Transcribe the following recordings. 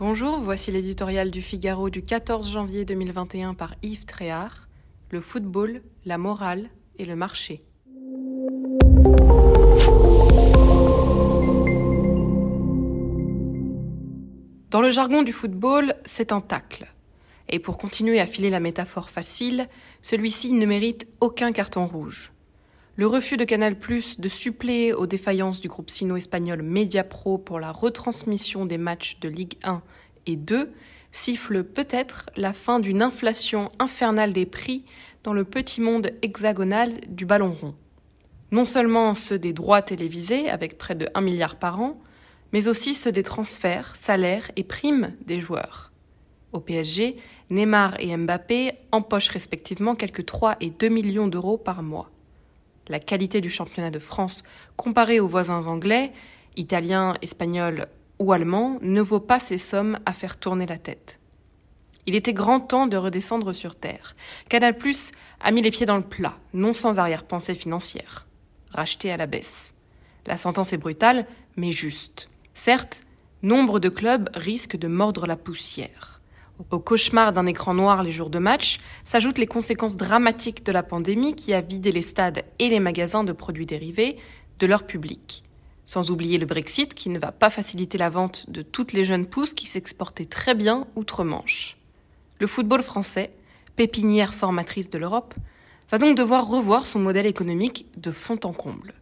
Bonjour, voici l'éditorial du Figaro du 14 janvier 2021 par Yves Tréhard. Le football, la morale et le marché. Dans le jargon du football, c'est un tacle. Et pour continuer à filer la métaphore facile, celui-ci ne mérite aucun carton rouge. Le refus de Canal+ de suppléer aux défaillances du groupe sino-espagnol Mediapro pour la retransmission des matchs de Ligue 1 et 2 siffle peut-être la fin d'une inflation infernale des prix dans le petit monde hexagonal du ballon rond. Non seulement ceux des droits télévisés, avec près de 1 milliard par an, mais aussi ceux des transferts, salaires et primes des joueurs. Au PSG, Neymar et Mbappé empochent respectivement quelques 3 et 2 millions d'euros par mois la qualité du championnat de France comparée aux voisins anglais, italiens, espagnols ou allemands ne vaut pas ces sommes à faire tourner la tête. Il était grand temps de redescendre sur terre. Canal a mis les pieds dans le plat, non sans arrière-pensée financière. Racheté à la baisse. La sentence est brutale, mais juste. Certes, nombre de clubs risquent de mordre la poussière. Au cauchemar d'un écran noir les jours de match s'ajoutent les conséquences dramatiques de la pandémie qui a vidé les stades et les magasins de produits dérivés de leur public. Sans oublier le Brexit qui ne va pas faciliter la vente de toutes les jeunes pousses qui s'exportaient très bien outre-Manche. Le football français, pépinière formatrice de l'Europe, va donc devoir revoir son modèle économique de fond en comble.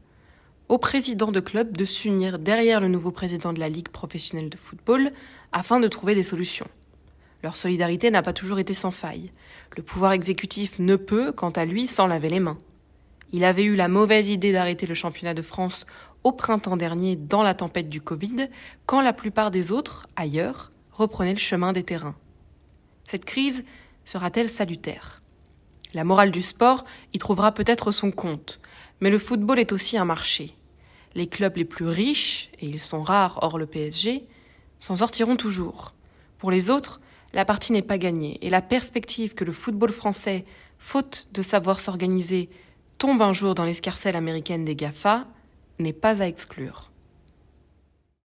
Au président de club de s'unir derrière le nouveau président de la Ligue professionnelle de football afin de trouver des solutions. Leur solidarité n'a pas toujours été sans faille. Le pouvoir exécutif ne peut, quant à lui, s'en laver les mains. Il avait eu la mauvaise idée d'arrêter le championnat de France au printemps dernier dans la tempête du Covid, quand la plupart des autres, ailleurs, reprenaient le chemin des terrains. Cette crise sera-t-elle salutaire? La morale du sport y trouvera peut-être son compte, mais le football est aussi un marché. Les clubs les plus riches, et ils sont rares hors le PSG, s'en sortiront toujours. Pour les autres, la partie n'est pas gagnée et la perspective que le football français, faute de savoir s'organiser, tombe un jour dans l'escarcelle américaine des GAFA n'est pas à exclure.